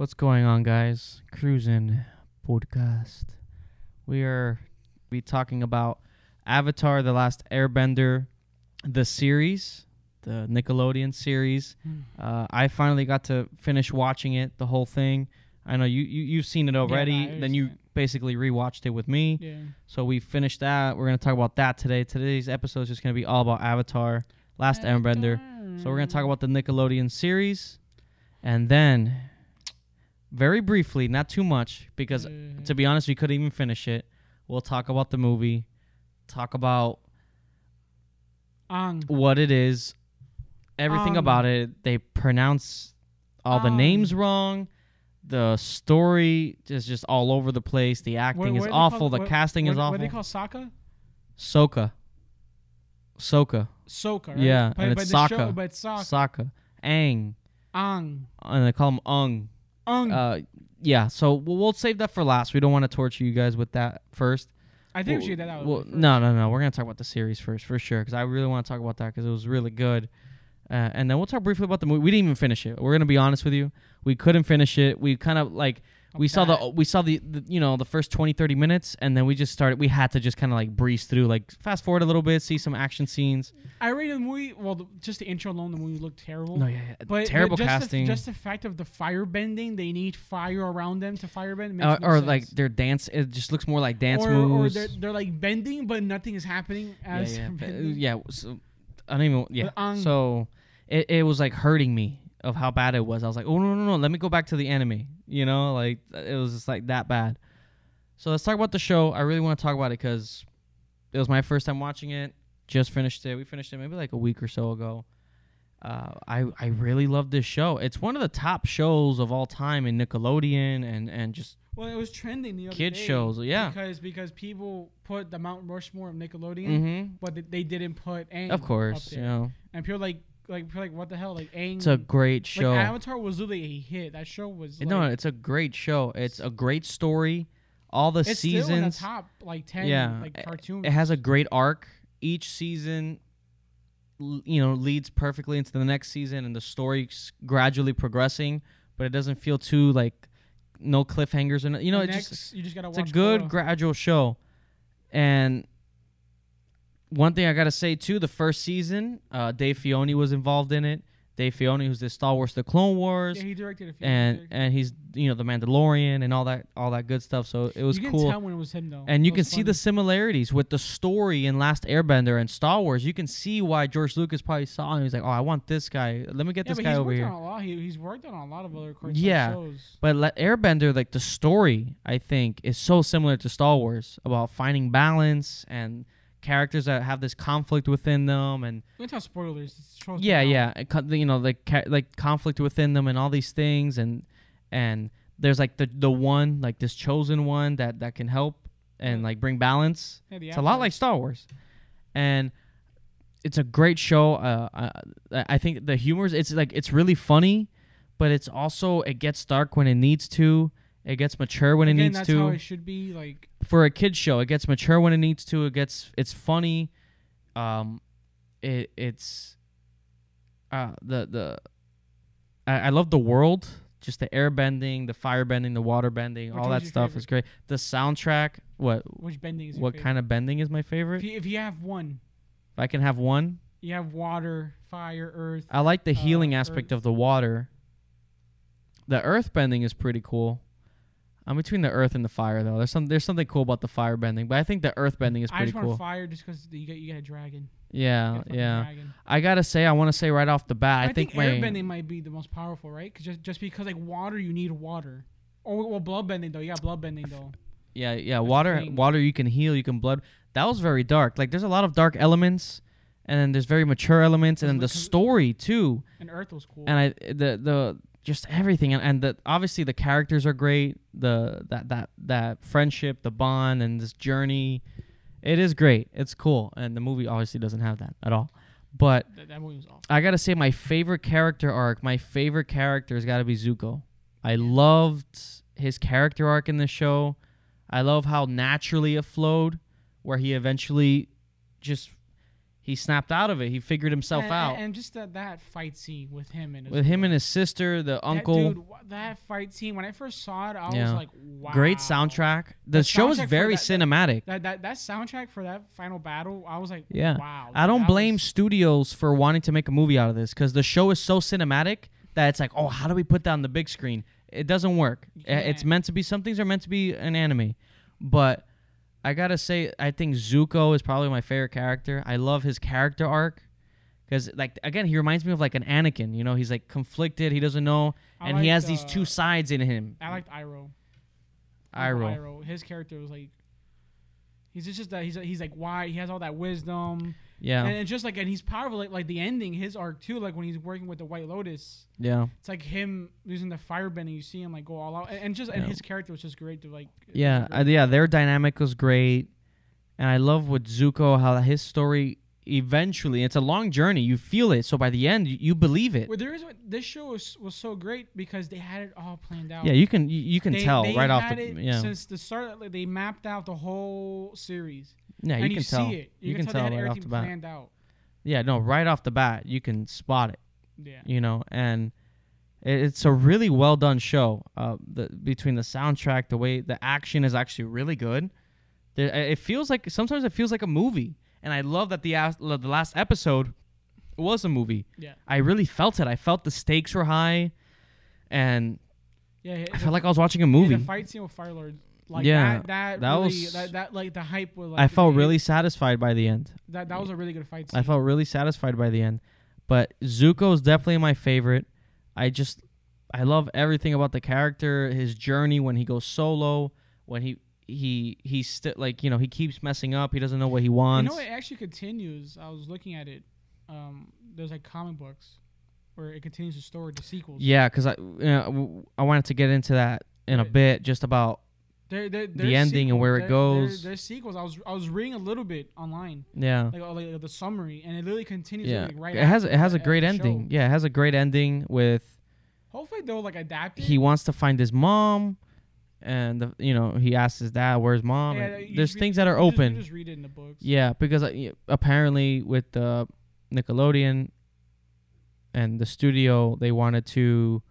What's going on, guys? Cruising podcast. We are be talking about Avatar: The Last Airbender, the series, the Nickelodeon series. Uh, I finally got to finish watching it, the whole thing. I know you, you you've seen it already. nah, I then you understand. basically rewatched it with me. Yeah. So we finished that. We're gonna talk about that today. Today's episode is just gonna be all about Avatar: Last Airbender. So we're gonna talk about the Nickelodeon series, and then, very briefly, not too much, because Uh, to be honest, we couldn't even finish it. We'll talk about the movie, talk about Ang. what it is, everything Um, about it. They pronounce all the um, names wrong. The story is just all over the place. The acting What- is what do they awful. call- the what- casting what, is awful. What do they call Sokka? Soka. Soka. Soka, right? Yeah, but, and it's the Sokka. Show, but it's Sokka. Sokka. Ang. Ang. And they call him Ung. Ang. Uh, yeah, so we'll, we'll save that for last. We don't want to torture you guys with that first. I think Well, we should get that out. well, no, no, no. We're gonna talk about the series first, for sure, because I really want to talk about that because it was really good. Uh, and then we'll talk briefly about the movie. We didn't even finish it. We're gonna be honest with you. We couldn't finish it. We kind of like we saw the we saw the, the you know the first 20 30 minutes and then we just started we had to just kind of like breeze through like fast forward a little bit see some action scenes I rated the movie. Well, the, just the intro alone, the movie looked terrible. no yeah, yeah. But, terrible just casting The, just the fact of the fire bending, they need fire around them to fire bend. Uh, or sense. like their dance it just looks more like dance or, moves Or they're, they're like bending, but nothing is happening yeah, as yeah. bending. yeah so, i don't even yeah um, so it, it was like hurting me of how bad it was i was like oh no no no let me go back to the anime you know like it was just like that bad so let's talk about the show i really want to talk about it because it was my first time watching it just finished it we finished it maybe like a week or so ago uh, I, I really love this show. It's one of the top shows of all time in Nickelodeon and, and just Well, it was trending the other Kid shows, yeah. Because because people put the Mount Rushmore of Nickelodeon, mhm. but they- didn't put Aang. of course, you know, And people like like like what the hell like Aang. it's a great like show. Avatar was really a hit. That show was like, no, it's a great show. It's a great story. All the it's seasons. still in the top like ten Yeah, like it- cartoons. It has a great arc. Each season, you know, leads perfectly into the next season, and the story's gradually progressing. But it doesn't feel too like no cliffhangers or no, you know. And It next, just you just gotta it's a good Korra. gradual show. And one thing I gotta say too, the first season, uh, Dave Filoni was involved in it. Dave Filoni, who's the Star Wars: The Clone Wars, yeah, he directed a few. and directed- and he's you know the Mandalorian and all that all that good stuff. So it was you cool. tell when it was him though. And It you can was see the similarities with the story in Last Airbender and Star Wars. You can see why George Lucas probably saw him. He's like, "Oh, I want this guy. Let me get yeah, this guy he's over here." on a lot. He, he's worked on a lot of other cartoon Yeah. shows. But Airbender, like the story, I think is so similar to Star Wars about finding balance and characters that have this conflict within them, and We can spoilers. It's yeah, yeah, you know, like ca- like conflict within them and all these things, and and there's like the the one like this chosen one that that can help and like bring balance. Yeah, It's a lot like Star Wars, and it's a great show. Uh, I, I think the humor's it's like it's really funny, but it's also it gets dark when it needs to. It gets mature when Again, it needs that's to. how it should be. Like For a kids show, it gets mature when it needs to. It gets it's funny. Um, it it's uh the the I, I love the world. Just the air bending, the fire bending, the water bending, Which all that stuff favorite? is great. The soundtrack, what which bending is what favorite? kind of bending is my favorite? If you, if you have one, If I can have one, you have water, fire, earth. I like the Uh, healing aspect earth. of the water. The earth bending is pretty cool. I'm between the earth and the fire though. There's some there's something cool about the fire bending, but I think the earth bending is. I pretty just cool. want fire just because you get you get a dragon. You yeah, a yeah. dragon. I gotta say, I want to say right off the bat, I, think, my airbending might be the most powerful, right? 'Cause just just because like water, you need water. Or well, blood bending though. You got blood bending though. yeah yeah water thing. water you can heal, you can blood. That was very dark. Like there's a lot of dark elements, and then there's very mature elements, and then the Because- story too. And earth was cool. and I the the just everything and, and the obviously the characters are great the that that that friendship the bond and this journey it is great it's cool and the movie obviously doesn't have that at all but That, that movie was awful. I gotta say my favorite character arc my favorite character has got to be Zuko. I loved his character arc in the show. I love how naturally it flowed where he eventually just he snapped out of it. He figured himself and, out. and, just that that fight scene with him and his with him and his sister, the That uncle. dude, that fight scene when I first saw it, I Yeah. was like, wow. Great soundtrack. The, The show is soundtrack very that- cinematic. That, that that soundtrack for that final battle, I was like, Yeah. wow. I don't blame was- studios for wanting to make a movie out of this because the show is so cinematic that it's like, oh, how do we put that on the big screen? It doesn't work. You I- It's meant to be. Some things are meant to be an anime, but I gotta say, I think Zuko is probably my favorite character. I love his character arc because, like, again, he reminds me of like an Anakin. You know, he's like conflicted. He doesn't know, I and he has these uh, two sides in him. I liked Iroh. Uncle Iroh. Iroh. His character was like, he's just, just that he's he's like why he has all that wisdom Yeah, and, and just like and he's powerful like like the ending his arc too like when he's working with the White Lotus. yeah, It's like him using the firebending. You see him like go all out, and, and just and Yeah. his character was just great to like. yeah, uh, yeah. Their dynamic was great, and I love with Zuko how his story eventually. It's a long journey. You feel it, so by the end, you, you believe it. Well, there is this show was, was so great because they had it all planned out. Yeah, you can you, you can They- tell they right off the yeah since the start. Like, they mapped out the whole series. Yeah you and can you tell see it. You, you can, can tell, tell right off the bat. out. yeah no right off the bat you can spot it Yeah. you know and it's a really well done show uh the between the soundtrack the way the action is actually really good there, it feels like sometimes it feels like a movie and I love that the as- the last episode was a movie Yeah. I really felt it I felt the stakes were high and Yeah. I felt like I was watching a movie the fight scene with Fire Lord. Like Yeah, that, that, that really, was- that, that like the hype was. Like, I felt really satisfied by the end that that was a really good fight scene. I felt really satisfied by the end. But Zuko is definitely my favorite. I just I love everything about the character, his journey when he goes solo, when he he he's still like, you know, he keeps messing up, he doesn't know what he You wants. know, it actually continues. I was looking at it. Um, there's like comic books where it continues the story, the sequels. yeah, cuz I you know, I wanted to get into that in a bit just about They're, they're, the they're ending and where it goes. They're sequels. I was I was reading a little bit online, yeah. like, uh, like the summary, and it literally continues. Yeah. Like, right it has it has a great ending. show. Yeah, it has a great ending with Hopefully they'll like adapt it. he wants to find his mom and the, you know, he asks his dad, "Where's mom?" Yeah, And there's just read- things that are just- open. You just read it in the books. Yeah, because uh, apparently with the Nickelodeon and the studio, they wanted to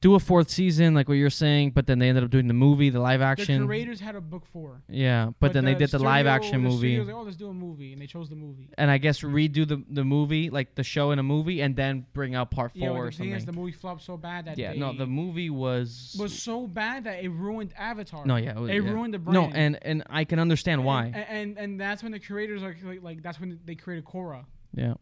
do a fourth season, like what you're saying, but then they ended up doing the movie, the live action. The creators had a book four, yeah, but, then they did the live action the movie, Like, oh, let's do a movie, and they chose the movie. and I guess redo the the movie, like the show in a movie, and then bring out part Yeah, four but or the thing is, the movie flopped so bad that Yeah, no, the movie was. was so bad that it ruined Avatar. no, yeah, it, was- it yeah. ruined the brand. No, and and I can understand why. And, and and that's when the creators are like, like that's when they created Korra. Yeah,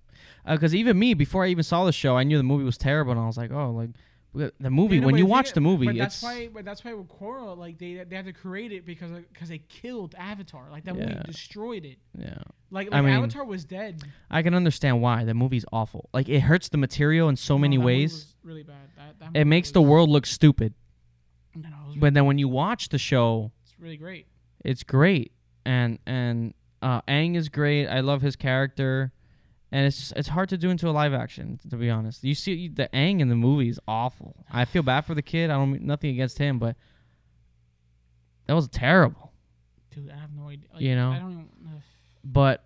uh, because even me, before I even saw the show, I knew the movie was terrible, and I was like, oh, like the- movie. Know, when you watch thing- the movie, but it's that's why. But that's why with Korra, like they they have to create it because because they killed Avatar. Like that movie destroyed it. yeah. Like, I like mean, Avatar was dead. I can understand why the movie's awful. Like it hurts the material in so No, many ways. really bad. That, that It makes the world look stupid. No, it But then when you watch the show, it's really great. it's great. And and uh Aang is great. I love his character. And it's it's hard to do into a live action, to be honest. You see the Ang in the movie is awful. I feel bad for the kid. I don't mean nothing against him, but that was terrible. Dude, I have no idea. Like, You know? I don't even. Uh, but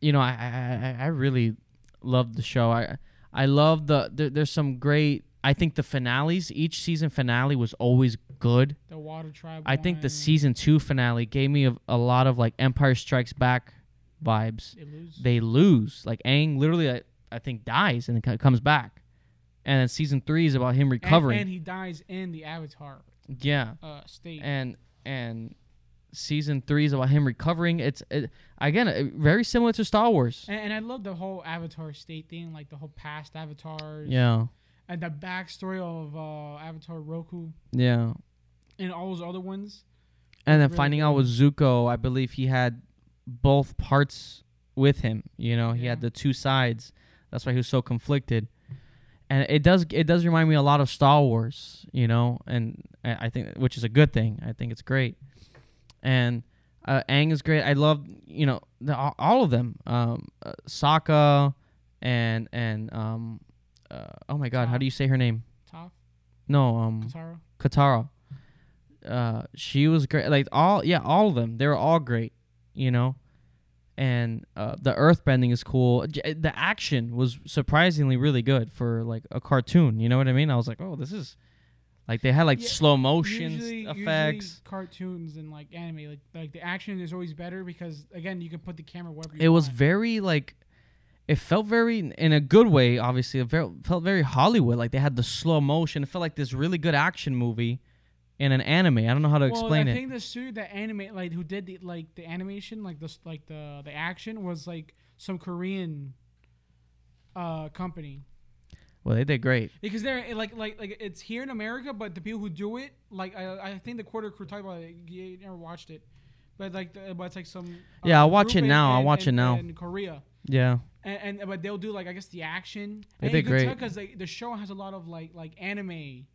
you know, I I, I- I really loved the show. I I love the there, there's some great. I think the finales, each season finale was always good. the Water Tribe. I think the season two finale gave me a, a lot of like Empire Strikes Back vibes. They lose. They lose like Aang literally I, I think dies and then comes back, and then season three is about him recovering. and, he dies in the Avatar yeah, uh, state. and and season three is about him recovering. It's it, again very similar to Star Wars. And, and I love the whole Avatar state thing, like the whole past avatars. Yeah, And the backstory of uh, Avatar Roku yeah. and all those other ones. And then really finding out with Zuko, I believe he had both parts with him. You know, he had the two sides. That's why he was so conflicted. And it does it does remind me a lot of Star Wars, you know, and I think which is a good thing. I think it's great. And uh, Aang is great. I love you know the, all- of them. Um, uh, Sokka and and um, uh, oh my God, how do you say her name? Toph, No, um, Katara. Katara. Uh, she was great. Like all, yeah, all of them. They were all great, you know. and uh, the earth bending is cool. J- The action was surprisingly really good for like a cartoon. You know what I mean? I was like, oh, this is like they had like Yeah, slow motion usually, effects. Usually cartoons and like anime, like like the action is always better because again you can put the camera wherever you it was want. very like it felt very in a good way obviously it felt very hollywood like they had the slow motion it felt like this really good action movie in an anime i don't know how to well, explain I it I think the studio that animate like who did the like the animation like this like the the action was like some Korean uh company well they did great because they're like like like it's here in America but the people who do it like I, I think the Corridor Crew talked about it you never watched it but like the, but it's like some uh, Yeah, I'll watch it now, I'll in- watch it now. in Korea yeah and, and but they'll do like I guess the action. They and did great. because like, the show has a lot of like like anime.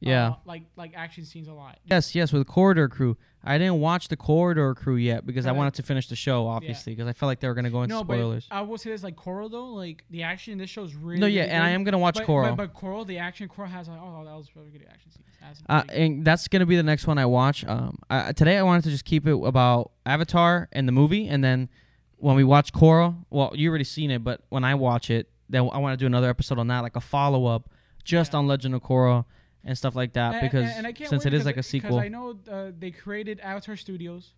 Yeah uh, like like action scenes a lot. yes yes with corridor crew i didn't watch the corridor crew yet because i wanted to finish the show obviously because i felt like they were going to go into No, spoilers but I will say this: like Korra though, like the action in this show is really. no yeah really and i am going to watch but, Korra But, but Korra, the action Korra has like oh that was really good action scenes. That's Uh, and that's gonna be the next one I watch. Um, I, today I wanted to just keep it about Avatar and the movie, and then when we watch Korra, well, you already seen it, but when I watch it, then I want to do another episode on that, like a follow up, just Yeah. on Legend of Korra and stuff like that, and- because and- and since it is like a sequel, I know uh, they created Avatar Studios.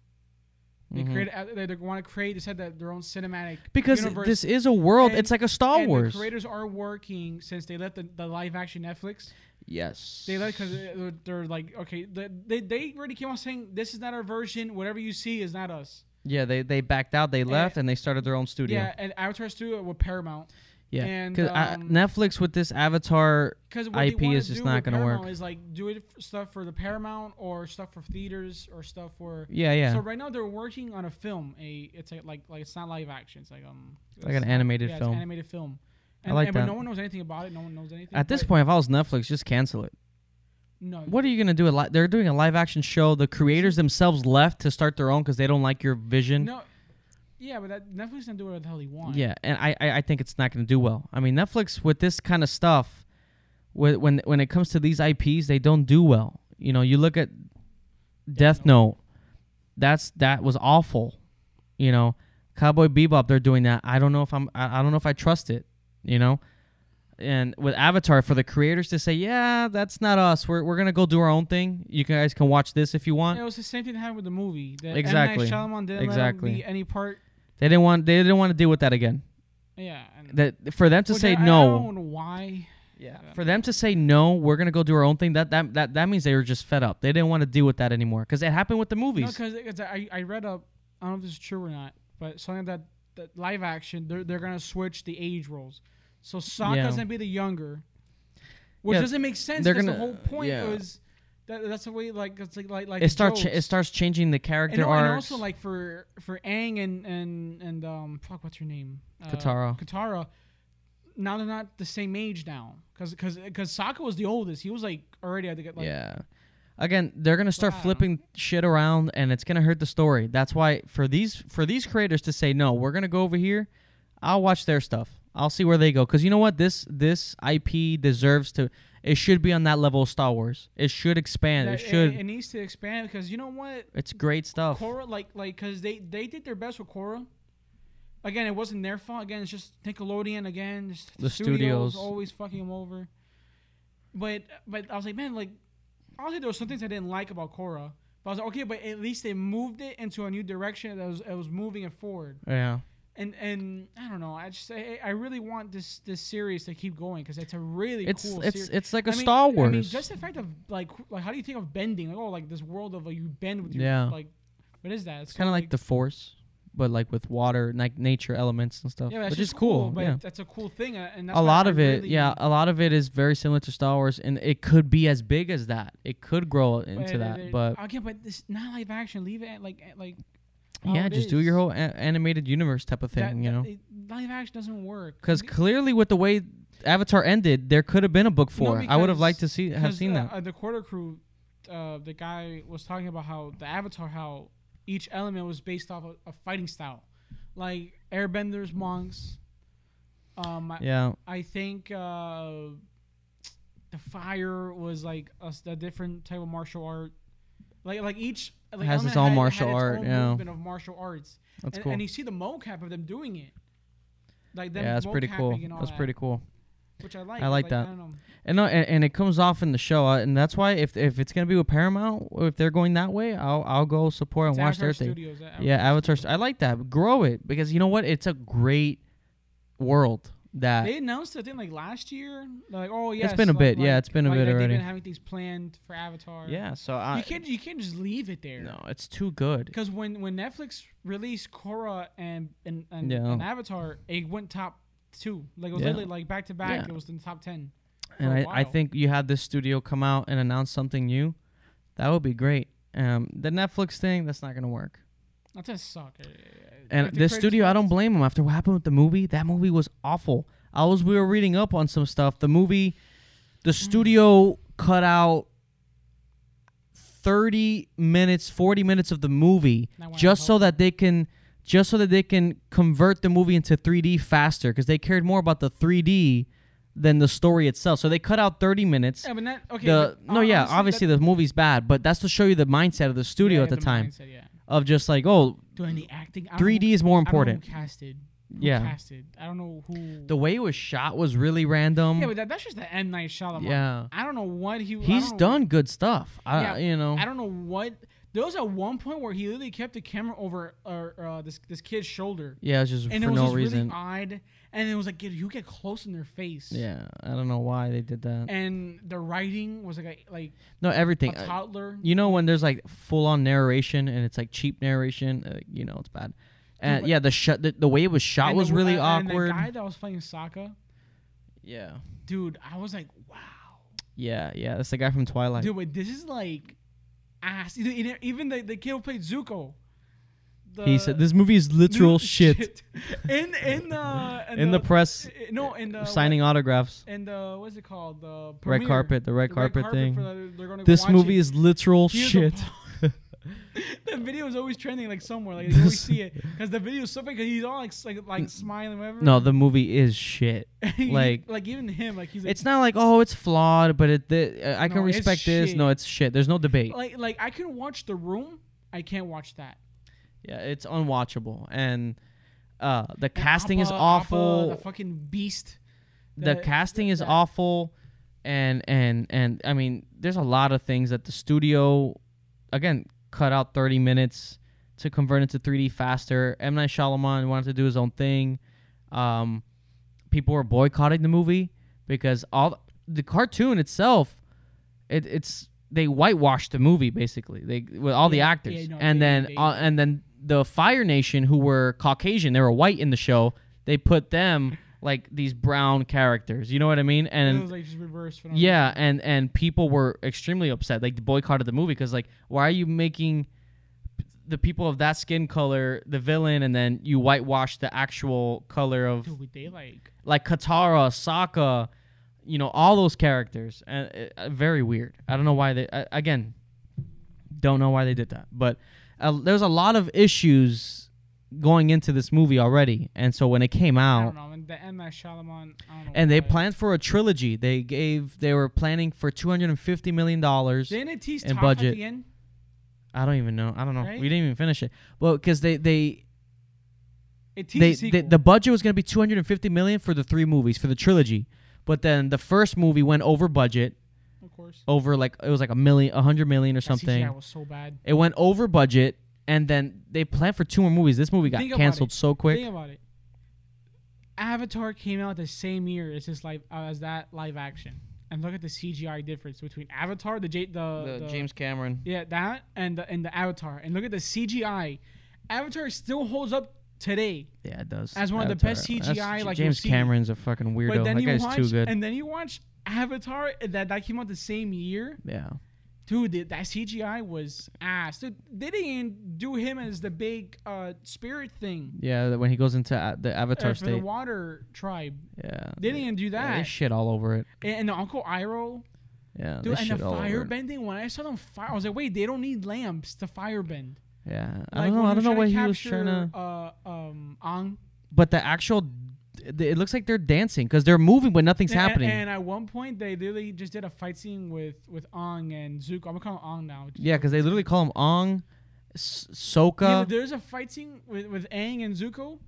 They Mhm. created. uh, They, want to create. They said that their own cinematic. because universe. this is a world. and- it's like a Star and Wars. The creators are working since they left the, the live action Netflix. yes, They let because they're, they're like okay, they, they they already came out saying this is not our version. Whatever you see is not us. yeah, they they backed out, they left, and they started their own studio. Yeah, and Avatar Studio with Paramount. Yeah, because um, Netflix with this Avatar IP is just not gonna work. Is like do it stuff for the Paramount or stuff for theaters or stuff for. Yeah, yeah. So right now they're working on a film. A it's a, like like it's not live action. It's like um. Like an animated yeah, film. It's an animated film. I like and, that. But no one knows anything about it. No one knows anything. At this point, if I was Netflix, just cancel it. no. What are you gonna do? A li- they're doing a live action show. The creators themselves left to start their own because they don't like your vision. No. Yeah, but that Netflix can do whatever the hell he wants. Yeah, and I, I I think it's not gonna do well. I mean, Netflix with this kind of stuff, with when when it comes to these IPs, they don't do well. You know, you look at Death Note. That's that was awful. You know, Cowboy Bebop. They're doing that. I don't know if I'm. I, I don't know if I trust it. You know. And with Avatar, for the creators to say, "Yeah, that's not us. We're, we're gonna go do our own thing. You guys can watch this if you want." It was the same thing that happened with the movie. That Exactly. M. Night Shyamalan didn't Exactly. let him be any part. They didn't want. They didn't want to deal with that again. Yeah. And That for them to say I, no. why. Yeah. For them to say no, we're gonna go do our own thing. That that that, that means they were just fed up. They didn't want to deal with that anymore because it happened with the No, movies. because I, I read up. I don't know if this is true or not, but something that, that live action they're they're gonna switch the age roles. So Sokka's Yeah. gonna be the younger, which Yeah, doesn't make sense. they're Because the whole point yeah. was that that's the way like it's like like like it starts. Ch- it starts changing the and, character no, arcs. and also like for for Aang and and and um fuck what's her name uh, Katara. Katara. Now they're not the same age now because because because Sokka was the oldest. He was like already had to get like yeah. Again, they're gonna start I flipping shit around, and it's gonna hurt the story. That's why for these for these creators to say no, we're gonna go over here. I'll watch their stuff. I'll see where they go. Cause you know what, this this IP deserves to. It should be on that level of Star Wars. It should expand. that- It should. It, needs to expand because you know what it's great stuff. Korra, like, like, cause they they did their best with Korra. Again, it wasn't their fault. Again, it's just Nickelodeon. Again, just The studios. always fucking them over. But but I was like, man, like, honestly, there was some things I didn't like about Korra. But I was like, okay, but at least they moved it into a new direction. That was it was moving it forward. Yeah. And and I don't know. I just I, I really want this this series to keep going because it's a really It's cool it's series. it's like a I mean- Star Wars. I mean, just the fact of like, like, how do you think of bending? Like, oh, like this world of like you bend with your Yeah. like, what is that? it's kind of like the Force, but like with water, like nature elements and stuff, yeah, which just is cool. But yeah. that's a cool thing, uh, and that's A lot I of it, really- yeah, a lot of it is very similar to Star Wars, and it could be as big as that. It could grow into uh, that, but okay, but this not live action. Leave it at, like at, like. How yeah, just do your whole a- animated universe type of thing, That- you know. it- live action doesn't work Because clearly, with the way Avatar ended, there could have been a book No, four. I would have liked to see have seen uh, that. uh, the Corridor Crew, uh, the guy was talking about how the Avatar, how each element was based off of a fighting style, like Airbenders, monks. Um, Yeah, I think uh, the fire was like a different type of martial art. Like like each like Has its own had- had martial its art, own yeah. movement of martial arts. That's and, cool. and you see the mocap of them doing it. Like them yeah, that's pretty cool. mocapping and all That's that, pretty cool. Which I like. I like that. I. And no, and, and it comes off in the show, uh, and that's why if if it's gonna be with Paramount, if they're going that way, I'll I'll go support and watch Avatar their thing. Studios, uh, Yeah, Avatar. I like that. Grow it because you know what? It's a great world. That They announced it, I think, like last year. Like, oh yeah, it's been a bit. Yeah, it's been a like, bit like already. They've been having things planned for Avatar. yeah. So I you can't you can't just leave it there. no, it's too good. Because when when Netflix released Korra and and, and, Yeah. and Avatar, it went top two. Like it was Yeah. literally like back to back. Yeah. It was in the top ten. And I, I, think you had this studio come out and announce something new. That would be great. Um, the Netflix thing, that's not gonna work. That just suck. And this studio, I don't blame them. After what happened with the movie, that movie was awful. I was we were reading up on some stuff. The movie, the mm. studio cut out thirty minutes, forty minutes of the movie Not when I just so that they can, just so that they can convert the movie into 3D faster because they cared more about the 3D than the story itself. So they cut out thirty minutes. Yeah, but that, okay. the but, no, yeah, obviously the movie's bad, but that's to show you the mindset of the studio yeah, at the, time mindset, yeah. Of just like, oh, Doing the acting. 3D is more I don't know important. casted. Who Yeah. Casted. I don't know who. The way it was shot was really random. yeah, but that, that's just the M Night Shyamalan. Yeah. I don't know what he. He's done good stuff. I, Yeah, you know. I don't know what. There was at one point where he literally kept the camera over uh, uh, this this kid's shoulder, Yeah, it's just and for it was no just reason. really odd. And it was like, you get close in their face. yeah, I don't know why they did that. And the writing was like a, like no, a everything. Uh, toddler. you know when there's like full on narration and it's like cheap narration, uh, you know it's bad. And but- yeah, the shot, the, the way it was shot was the- really and awkward. the guy that was playing Sokka, yeah, dude, I was like, wow, yeah, yeah. That's the guy from Twilight. dude, but this is like ass. Even the the kid who played Zuko. The, he said this movie is literal shit. in in the In the press, uh, no in the signing autographs, and the what's it called the red carpet, the red The carpet thing. the- they're gonna go This movie it. is literal Here's shit. the video is always trending like somewhere like you always see it because the video is so big 'cause he's all like like, like smiling whatever No, the movie is shit. Like- like even him like he's like, It's not like oh, it's flawed, but it. The, uh, I can No, respect this. No, it's shit. There's no debate. like like I can watch the room I can't watch that Yeah, it's unwatchable, and uh, the And casting is awful. Appa, the fucking beast the the- casting the- is awful, and and and I mean, there's a lot of things that the studio, again, cut out 30 minutes to convert into 3D faster. M Night Shyamalan wanted to do his own thing. Um, people were boycotting the movie because all the cartoon itself, it, it's they whitewashed the movie basically. They with all the actors, yeah, no, and they- then they- and then the Fire Nation, who were Caucasian, they were white in the show. They put them like these brown characters. You know what I mean? and it was like just reversed for no yeah, and and people were extremely upset. Like boycotted the movie because like, why are you making the people of that skin color the villain, and then you whitewash the actual color of dude they like like Katara, Sokka, you know, all those characters. And uh, very weird. I don't know why they. Uh, again, don't know why they did that. But uh, there's a lot of issues going into this movie already, and so when it came out, know and the M Night Shyamalan I don't know and they planned for a trilogy. They gave. They were planning for 250 million dollars. didn't it tease and budget. at the end I don't even know. I don't know. Right? We didn't even finish it. Well, because they they they, they the budget was going to be 250 million for the three movies for the trilogy, but then the first movie went over budget, course over like it was like a million, a hundred million or That something. CGI was so bad It went over budget, and then they planned for two more movies. This movie got Think about canceled it. so quick. Think about it. Avatar came out the same year as this live uh, as that live action, and look at the CGI difference between Avatar, the J, the, the Cameron. yeah that and the and the Avatar, and look at the CGI. Avatar still holds up today, Yeah, it does. As one of the Avatar. best CGI, That's- like, you'll James see. Cameron's a fucking weirdo. but then that you guy's watch too good. and then you watch Avatar that that came out the same year. yeah. Dude, the, that CGI was ass. Dude, they didn't do him as the big uh, spirit thing Yeah, when he goes into a- the Avatar uh, for the water tribe. Yeah. They didn't even do Yeah, they that. shit all over it. and, and the Uncle Iroh, Yeah. dude, they and shit the all over fire it. bending. When I saw them fire, I was like, wait, they don't need lamps to fire bend. Yeah. I Like, don't know. when I don't know what he was trying to. capture, Uh, um, Ang. But the actual it looks like they're dancing because they're moving, but nothing's And- happening. And, at one point, they literally just did a fight scene with with Ong and Zuko. I'm gonna call him Ong now. yeah, because they literally call him Ong, S- Yeah, Soka. but there's a fight scene with with Aang and Zuko,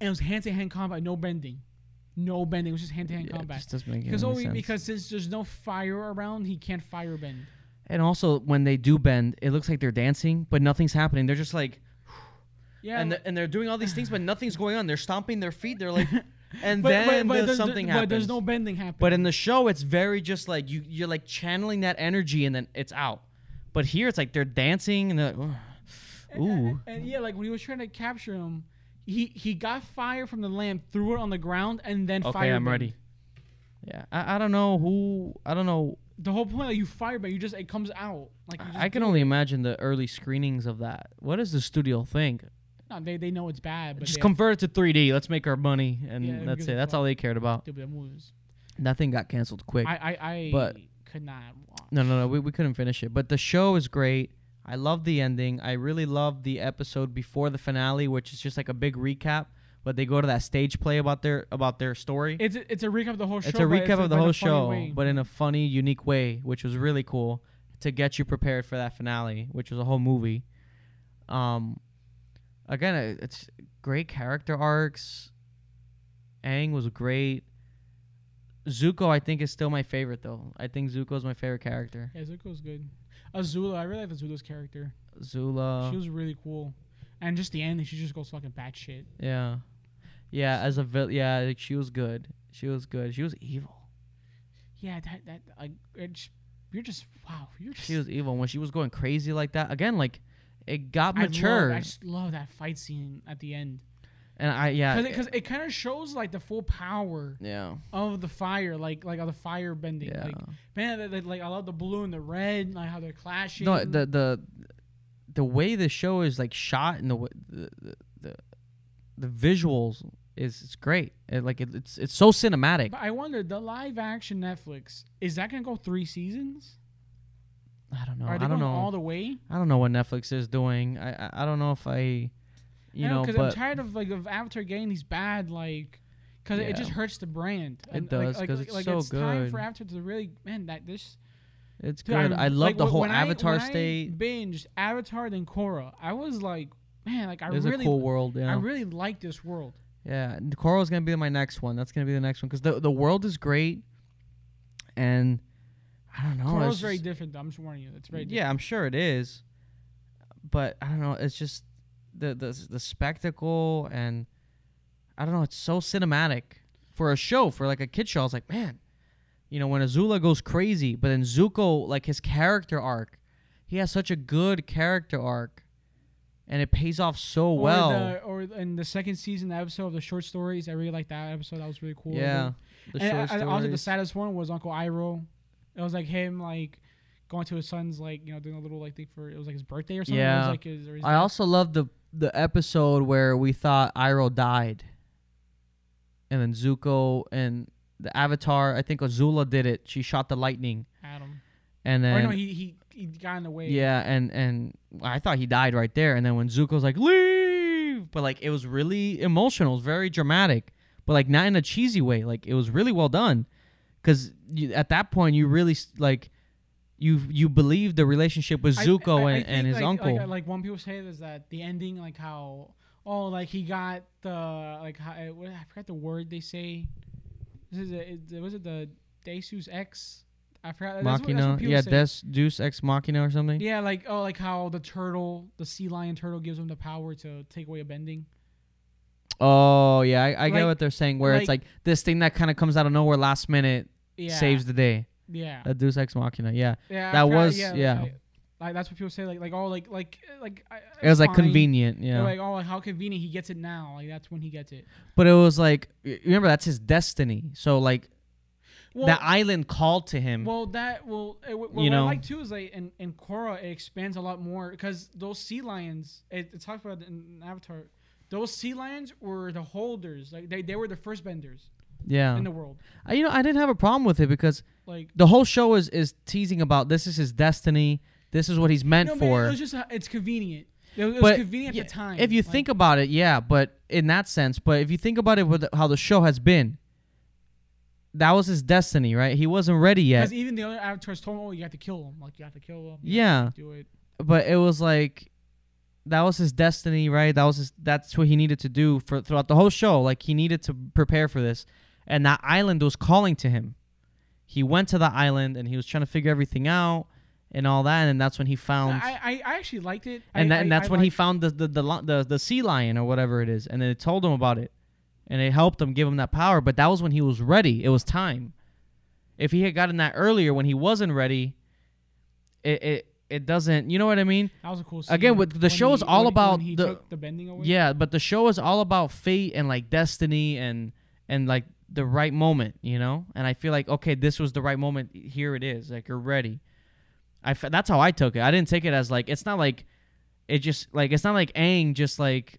and it was hand to hand combat, no bending, no bending. It was just hand to hand combat. just doesn't make Because any only sense. because since there's no fire around, he can't fire bend. and also when they do bend, it looks like they're dancing, but nothing's happening. They're just like, Yeah, and like- th- and they're doing all these things, but nothing's going on. They're stomping their feet. They're like, and but, then but, but something but happens. there's no bending happening. But in the show, it's very just like you you're like channeling that energy, and then it's out. But here, it's like they're dancing, and they're like, ooh. And, and yeah, like when he was trying to capture him, he he got fire from the lamp, threw it on the ground, and then Okay, fire I'm ready. Yeah, I, I don't know who. I don't know. The whole point, like you fire but you just it comes out. Like you just I can only it. imagine the early screenings of that. What does the studio think? No, they they know it's bad, but Just convert it to 3D. Let's make our money, and Yeah, that's it. That's all they cared about. Nothing got canceled quick. I I, I But- could not watch. no, no, no. We, we couldn't finish it. But the show is great. I love the ending. I really love the episode before the finale, which is just like a big recap. But they go to that stage play about their about their story. It's a, it's a recap of the whole show. it's a but recap of the in a whole funny show, way. but in a funny, unique way, which was really cool to get you prepared for that finale, which was a whole movie. Um, again, it's great character arcs. Aang was great. Zuko, I think, is still my favorite though. I think Zuko is my favorite character. yeah, Zuko's good. Azula, I really like Azula's character. Zula, she was really cool, and just the ending, she just goes fucking batshit. yeah, yeah. As a vil- yeah, like, she was good. She was good. She was evil. Yeah, that that like you're just wow, you're just. She was evil when she was going crazy like that. Again, like it got I mature. Love, I just love that fight scene at the end And I yeah because it, kind of shows like the full power yeah of the fire, like like of the fire bending. yeah. Like man, they- they- like I love the blue and the red, like how they're clashing. no, the the the way the show is like shot and the wa- the the, the, the visuals is it's great. It, like it, it's it's so cinematic. But I wonder, the live action Netflix is that gonna go three seasons? I don't know. Are I don't going know. all the way? I don't know what Netflix is doing. I I, I don't know if I, you know, because I'm tired of like of Avatar getting these bad like. Because Yeah. it just hurts the brand. It And, does, like, 'cause like, it's like so it's time good. for Avatar to really man that this. it's Dude, good. I, love like, the whole I- Avatar I state. binged Avatar then Korra. I was like, man, like I It's really, a cool world. I really like this world. Yeah, and Korra's gonna be my next one. That's gonna be the next one because the the world is great, and I don't know. It's very just- different. Though. I'm just warning you. It's very different. yeah, I'm sure it is, but I don't know. It's just the the the spectacle and I don't know. It's so cinematic for a show for like a kid show. I was like, man, you know, when Azula goes crazy, but then Zuko, like his character arc, he has such a good character arc, and it pays off so Or well. the, or in the second season the episode of the short stories, I really like that episode. That was really cool. yeah, the And short I, I, also the saddest one was Uncle Iroh. It was like him like going to his son's like you know doing a little like thing for it was like his birthday or something. It Yeah. was like his, or his I also love the the episode where we thought Iroh died, and then Zuko and the Avatar. I think Azula did it. She shot the lightning, Adam. and Or then no, he, he he got in the way. yeah, and and I thought he died right there. And then when Zuko's like leave, but like it was really emotional. It was very dramatic, but like not in a cheesy way. Like it was really well done, because at that point you really like. You you believe the relationship with Zuko I- I and, and his like, uncle. Like, like one people say is that the ending, like how oh like he got the like how, uh, what, I forgot the word they say. This is it, it, was it the Deus Ex? I forgot. That's what, that's Machina, what yeah, say. Deus Ex Machina or something. Yeah, like oh, like how the turtle, the sea lion turtle, gives him the power to take away a bending. Oh yeah, I, I get what they're saying. Where it's like- like this thing that kind of comes out of nowhere last minute Yeah, saves the day. Yeah, That Deus Ex Machina. Yeah, yeah. That was- yeah. Like, like, that's what people say. Like like oh like like like it was it's like fine. convenient. They're Yeah, like oh like, how convenient he gets it now. Like that's when he gets it. but it was like remember that's his destiny. So like Well, that island called to him. Well, that well, it, what, You what know? I like too is like in in Korra it expands a lot more because those sea lions. It, it talks about in Avatar. Those sea lions were the holders. Like they, they were the first benders yeah, in the world. I, you know I didn't have a problem with it because Like the whole show is is teasing about this is his destiny. This is what he's meant no, for. it was just uh, it's convenient. It was, But convenient at the time. If you Like, think about it, yeah, but in that sense, but if you think about it with how the show has been, that was his destiny, right? He wasn't ready yet. because even the other avatars told him, "Oh, you have to kill him. Like you have to kill him. Yeah. do it." but it was like that was his destiny, right? That was his, that's what he needed to do for throughout the whole show. Like he needed to prepare for this, and that island was calling to him. He went to the island and he was trying to figure everything out and all that, and that's when he found. I, I, I actually liked it. and, I, that, and that's I when he found the the, the the the sea lion or whatever it is, and then it told him about it, and it helped him give him that power. But that was when he was ready. It was time. If he had gotten that earlier when he wasn't ready, it it, it doesn't. You know what I mean? That was a cool. Scene Again, with the when show he- is all when- about when he the- the bending away. Yeah, but the show is all about fate and like destiny and and like the right moment, you know. And I feel like okay, this was the right moment. Here it is. Like you're ready. I that's how I took it. I didn't take it as like it's not like it just like it's not like Aang just like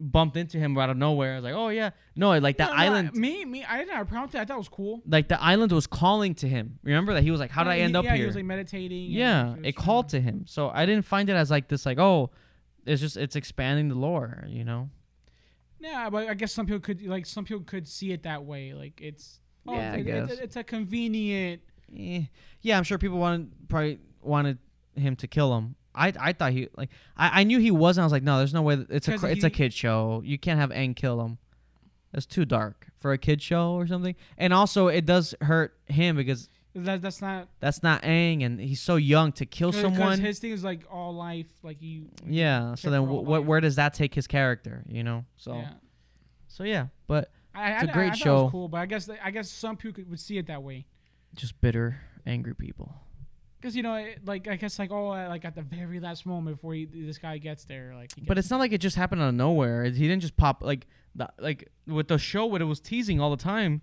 bumped into him out of nowhere. I was like, oh yeah, no, like the No, no, island. me, me, I didn't have a problem with that. I thought it was cool. like the island was calling to him. Remember that he was like, "How did I end he, up yeah, here?" He was like meditating. yeah, was it called to him. So I didn't find it as like this, like oh, it's just it's expanding the lore, you know. Yeah, but I guess some people could like some people could see it that way. Like it's oh, Yeah, I it's, it's- guess. it's a convenient. Eh, yeah, I'm sure people wanted probably wanted him to kill him. I I thought he like I, I knew he wasn't. I was like, no, there's no way. that- It's a 'Cause cr- it's a he- kid show. You can't have Aang kill him. It's too dark for a kid show or something. And also, it does hurt him because That, that's not that's not Aang, and he's so young to kill cause, someone. his thing is like all life. Like you. yeah. So then, for wh- what life. where does that take his character? You know. So yeah. so yeah, but I, It's I, a great I, I thought It show. was cool, but I guess I guess some people could, would see it that way. just bitter, angry people. Because you know, it, like I guess like oh, uh, like at the very last moment before he, this guy gets there, like. He But it's not like it just happened out of nowhere. He didn't just pop like the, like with the show. What it was teasing all the time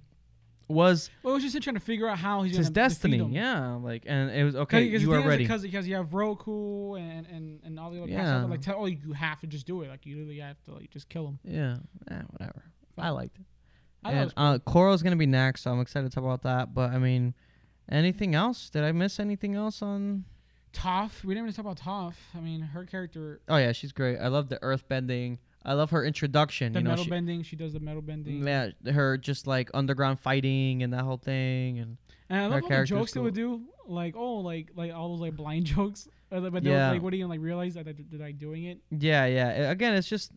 was Well, it was just him trying to figure out how he's his destiny. Yeah, like and it was okay. Because you are ready. Because because you have Roku and and and all the other Yeah. yeah. like tell oh you have to just do it. Like you literally have to like just kill him. Yeah, eh, whatever. I liked it. I thought it was and uh, Korra's gonna be next, so I'm excited to talk about that. But I mean, anything else? Did I miss anything else on? Toph. We didn't even talk about Toph. I mean, her character, Oh yeah, she's great. I love the earth bending. I love her introduction. the you know, metal she, bending. She does the metal bending. yeah, her just like underground fighting and that whole thing, and And I love all the jokes they would do. Like oh, like like all those like blind jokes. Uh, But they Yeah. would, like, what do you like realize that they're, like doing it? Yeah, yeah. Again, it's just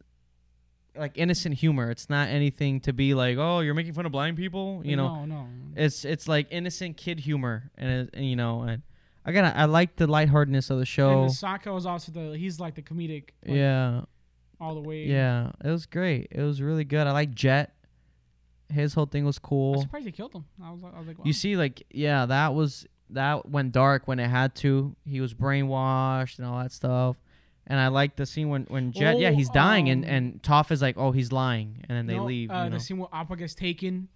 like innocent humor. It's not anything to be like, oh, you're making fun of blind people. You know, no, no. it's it's like innocent kid humor, and, and you know, and again, I, I like the lightheartedness of the show. And Sokka was also the he's like the comedic. Like, yeah, All the way. yeah. It was great. It was really good. I like Jet. His whole thing was I'm cool. surprised they killed him. I was like, I was like, wow. You see, like, yeah, that was that went dark when it had to. He was brainwashed and all that stuff. And I like the scene when when Jet, yeah, Oh, he's dying, and um, and Toph is like, oh, he's lying, and then they No, leave. Uh, you know? the scene where Appa gets taken,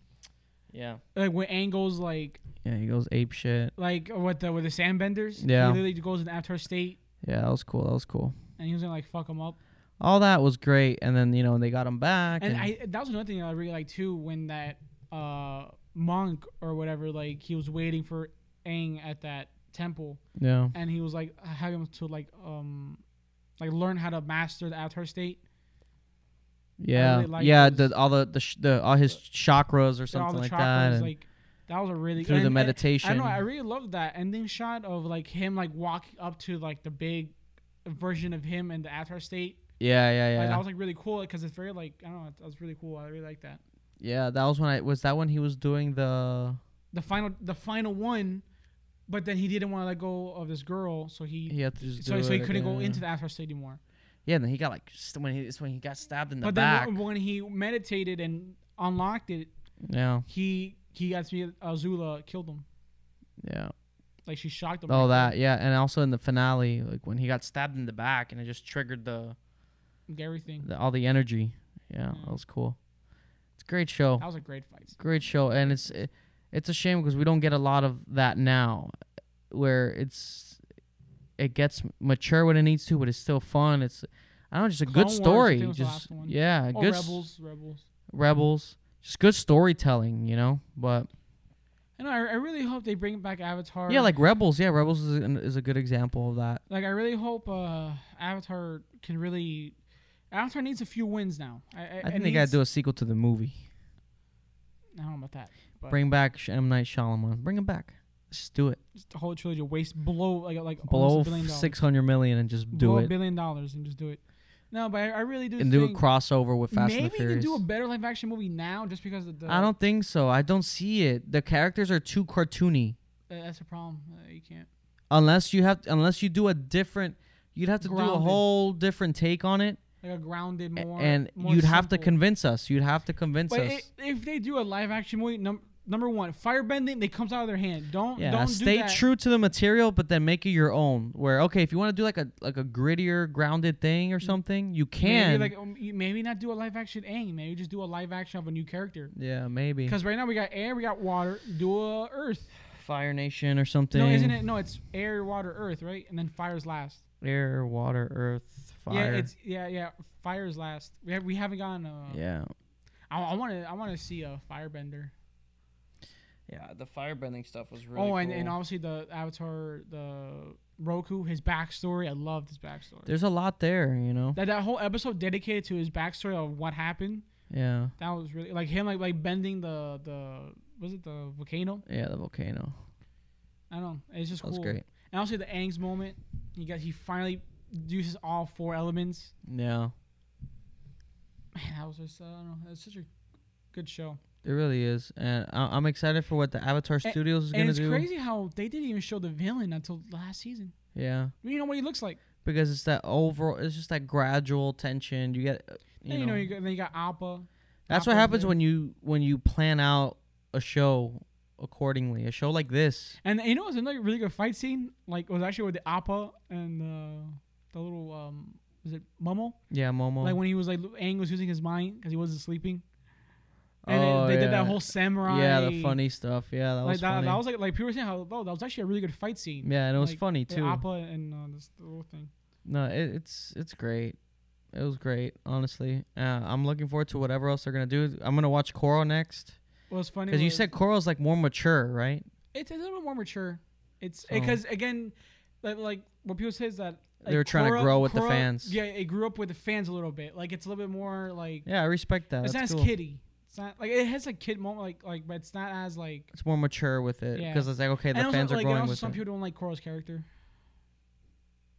Yeah. like when angles like Yeah, he goes ape shit. like with the with the sandbenders. Yeah. He literally goes in after state, Yeah, that was cool. That was cool. and he was gonna like fuck him up. All that was great, and then you know they got him back. And And, I that was another thing I really liked too when that uh monk or whatever like he was waiting for Aang at that temple, yeah, and he was like having him to like um like learn how to master the Avatar state. yeah, really yeah. The all the the, sh- the all his chakras or all something the like chakras, that, and like that was a really through and- the and- meditation. I don't know. I really loved that ending shot of like him like walking up to like the big version of him in the Avatar state. Yeah, yeah, Like, yeah, that was like really cool because it's very like I don't know. That was really cool. I really like that. yeah. That was when I was that when he was doing the The final, the final one, but then he didn't want to let go of this girl, so he, he had to just so, so he couldn't go into the Avatar state anymore. Yeah, and then he got like st- when he it's when he got stabbed in the but back. But then when he meditated and unlocked it, yeah, he he got to be uh, Azula killed him. yeah. Like she shocked him. Oh, right that yeah, and also in the finale, like when he got stabbed in the back, and it just triggered the, there. Everything. the all the energy. Yeah, Yeah. that was cool. It's a great show. That was a great fight. great show and it's it, it's a shame because we don't get a lot of that now where it's it gets mature when it needs to but it's still fun it's i don't know just a Clone good story the just yeah Oh, good s- rebels, rebels. rebels just good storytelling you know but I know. I, I really hope they bring back Avatar. Yeah, like Rebels. Yeah, Rebels is a, is a good example of that. like I really hope uh, Avatar can really. Avatar needs a few wins now. I, I, I think they gotta do a sequel to the movie. I don't know about that. Bring back M Night Shyamalan. Bring him back. Just do it. just the whole trilogy waste blow like like Blow a billion dollars. six hundred million and just do blow a billion dollars and just do it. No, but I, I really do And do a crossover with Fast maybe and the you Furious. can do a better live action movie now just because of the. I don't think so. I don't see it. The characters are too cartoony. Uh, that's a problem. Uh, you can't. Unless you have, unless you do a different, you'd have to do a whole different take on it, Like a grounded more. and more you'd have to convince us. You'd have to convince But us. i if they do a live action movie, num- number one, firebending, they comes out of their hand. Don't yeah, don't stay do that. true to the material, but then make it your own. Where okay, if you want to do like a like a grittier, grounded thing or something, you can. Maybe like um, maybe not do a live action Aang. Maybe just do a live action of a new character. yeah, maybe Because right now we got air, we got water. Do a earth. Fire Nation or something. No, isn't it? No, it's air, water, earth, right? And then fire's last. Air, water, earth, fire. Yeah, it's yeah, yeah. Fire's last. We have we haven't gotten. Uh, yeah. I want to I want to see a firebender. Yeah, the firebending stuff was really oh, and, and obviously the Avatar, the Roku, his backstory. I loved his backstory. There's a lot there, you know. that that whole episode dedicated to his backstory of what happened. Yeah. That was really like him like like bending the the was it the volcano? Yeah, the volcano. I don't know. It's just That was cool. great. And also the Aang's moment. He finally uses all four elements. Yeah. Man, that was just uh, I don't know. It's such a good show. It really is, and I- I'm excited for what the Avatar And- Studios is gonna do. it's crazy how they didn't even show the villain until last season. Yeah, You know what he looks like. because it's that overall. It's just that gradual tension. You get, uh, you know. you know, you got, then you got Appa. that's what happens there. when you when you plan out a show accordingly. A show like this. And you know, it's another really good fight scene. Like, it was actually with the Appa and uh, the little um, was it Momo? Yeah, Momo. Like when he was like Aang was using his mind because he wasn't sleeping. And oh, they did that whole samurai. Yeah, the funny stuff. Yeah, that like was that, funny. that was like like people were saying how oh that was actually a really good fight scene. yeah, and it was like, funny too. Appa and uh, this the little thing. No, it, it's it's great. It was great, honestly. Uh, I'm looking forward to whatever else they're gonna do. I'm gonna watch Korra next What was funny because you said Korra's like more mature, right? it's a little bit more mature. It's So- eh, because again, like, like what people say is that They were like, trying to grow with the fans. Yeah, it grew up with the fans a little bit. Like it's a little bit more like Yeah, I respect that. it's not That's as cool. kiddie. It's not like it has a kid moment, like like, but it's not as like. It's more mature with it Yeah. because it's like okay, the and also, fans are like, growing also with some it. people don't like Korra's character.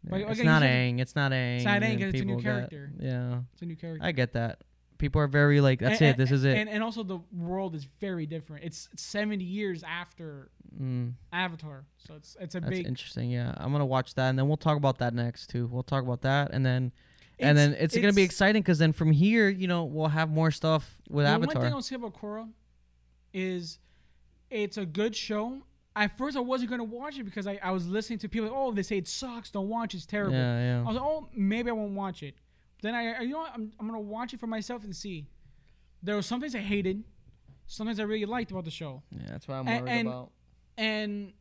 Yeah, like, it's not he's a- Aang. It's not Aang. It's not Aang, it's a new character. yeah, It's a new character. I get that. People are very like, that's And- it. This is it. And and also the world is very different. It's 70 years after mm, Avatar, so it's it's a that's big. interesting. Yeah, I'm gonna watch that, and then we'll talk about that next too. We'll talk about that, and then and then it's, gonna be exciting because then from here, you know, we'll have more stuff with the Avatar. one thing I'll say about Korra is it's a good show. At first, I wasn't gonna watch it because I, I was listening to people. Like, oh, they say it sucks. Don't watch. It's terrible. yeah, yeah. I was like, oh, maybe I won't watch it. Then I, you know, what? I'm, I'm gonna watch it for myself and see. There were some things I hated, some things I really liked about the show, Yeah, that's what I'm And- worried and- about. and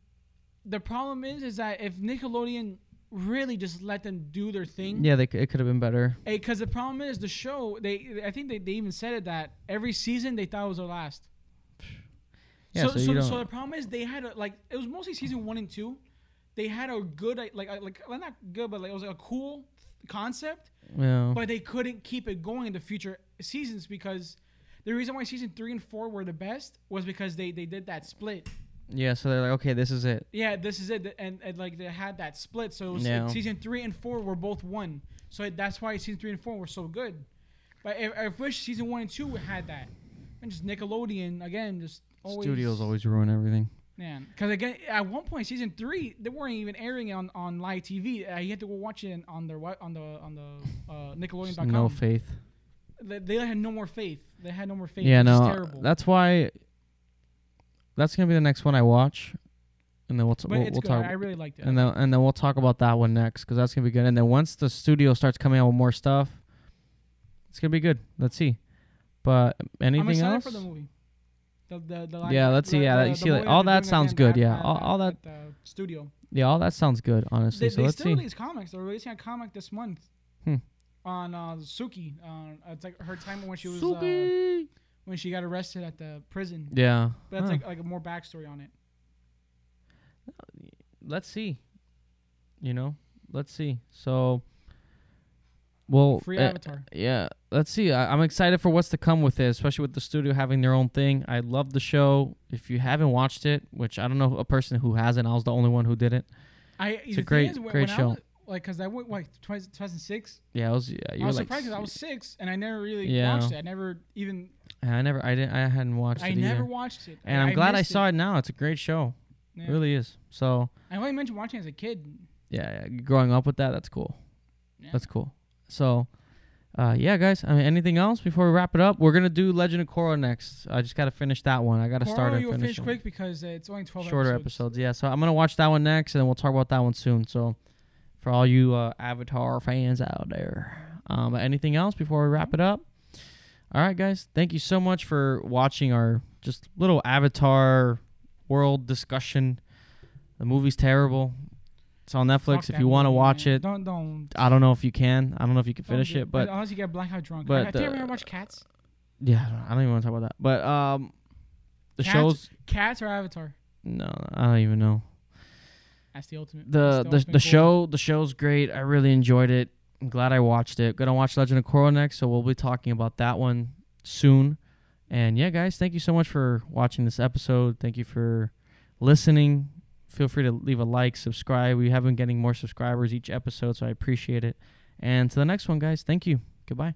the problem is, is that if Nickelodeon really just let them do their thing, Yeah, they, c- it could have been better. because the problem is the show. They, I think they, they even said it that every season they thought it was their last. Yeah, so so, so, so the problem is they had a, like it was mostly season one and two. They had a good like like like not good, but like it was like a cool concept. yeah. but they couldn't keep it going in the future seasons because the reason why season three and four were the best was because they they did that split. yeah, so they're like, okay, this is it. Yeah, this is it, and, and like they had that split, so it was, Yeah. season three and four were both one. So it- that's why season three and four were so good. But I, I wish season one and two had that, and just Nickelodeon again, just always Studios always ruin everything. Man. Because again, at one point, season three, they weren't even airing on on live TV. Uh, you had to go watch it on their what on the on the uh, Nickelodeon.com. No faith. they, they had no more faith. They had no more faith. Yeah, no, terrible. that's why. That's gonna be the next one I watch, and then we'll t- but we'll, it's we'll good. talk. I really liked it. and then and then we'll talk about that one next because that's gonna be good. And then once the studio starts coming out with more stuff, it's gonna be good. Let's see. But anything else? The. The, the, Yeah, let's see. Yeah, you see, like, all that sounds good, at- yeah. at- All- all at the studio. Yeah, all that sounds good, honestly. They, so they let's still see. release comics. They're releasing a comic this month Hmm. on uh, Suki. Uh, it's like her time when she was uh, when she got arrested at the prison. Yeah. But that's Huh. like like a more backstory on it. let's see. You know, let's see. So, well, Free uh, Avatar. yeah, let's see. I, I'm excited for what's to come with it, especially with the studio having their own thing. I love the show. If you haven't watched it, which I don't know a person who hasn't, I was the only one who did it. I It's a great- is, when- great when show. was- like, cause I went like 2006. Yeah, I was. Yeah, you I was like, surprised because I was six and I never really Yeah. watched it. I never even. I never. I didn't. I hadn't watched it. I it never either. watched it. And I'm glad I saw it now. It's a great show. Yeah. It really is. So I only mentioned watching it as a kid. yeah, yeah, growing up with that, that's cool. Yeah. That's cool. So, uh, yeah, guys. I mean, anything else before we wrap it up? We're gonna do Legend of Korra next. I just gotta finish that one. I gotta start Korra, and you'll finish, finish quick because uh, it's only 12 shorter episodes. episodes. Yeah, so I'm gonna watch that one next, and then we'll talk about that one soon. So, for all you uh, Avatar fans out there, um, anything else before we wrap it up? All right, guys. Thank you so much for watching our just little Avatar world discussion. The movie's terrible. It's on Netflix. Fuck if you want to watch man. it, don't don't. I don't know if you can. I don't know if you can finish do it, but unless you get blackout drunk. but I, I the- I'm watch Cats. yeah, I don't, I don't even want to talk about that. But um, the Cats? shows. Cats or Avatar. No, I don't even know. That's the ultimate. the the, the goal. show the show's great. I really enjoyed it. I'm glad I watched it. Gonna watch Legend of Korra next, so we'll be talking about that one soon. And yeah, guys, thank you so much for watching this episode. Thank you for listening. Feel free to leave a like, subscribe. We have been getting more subscribers each episode, so I appreciate it. And to the next one, guys, thank you. Goodbye.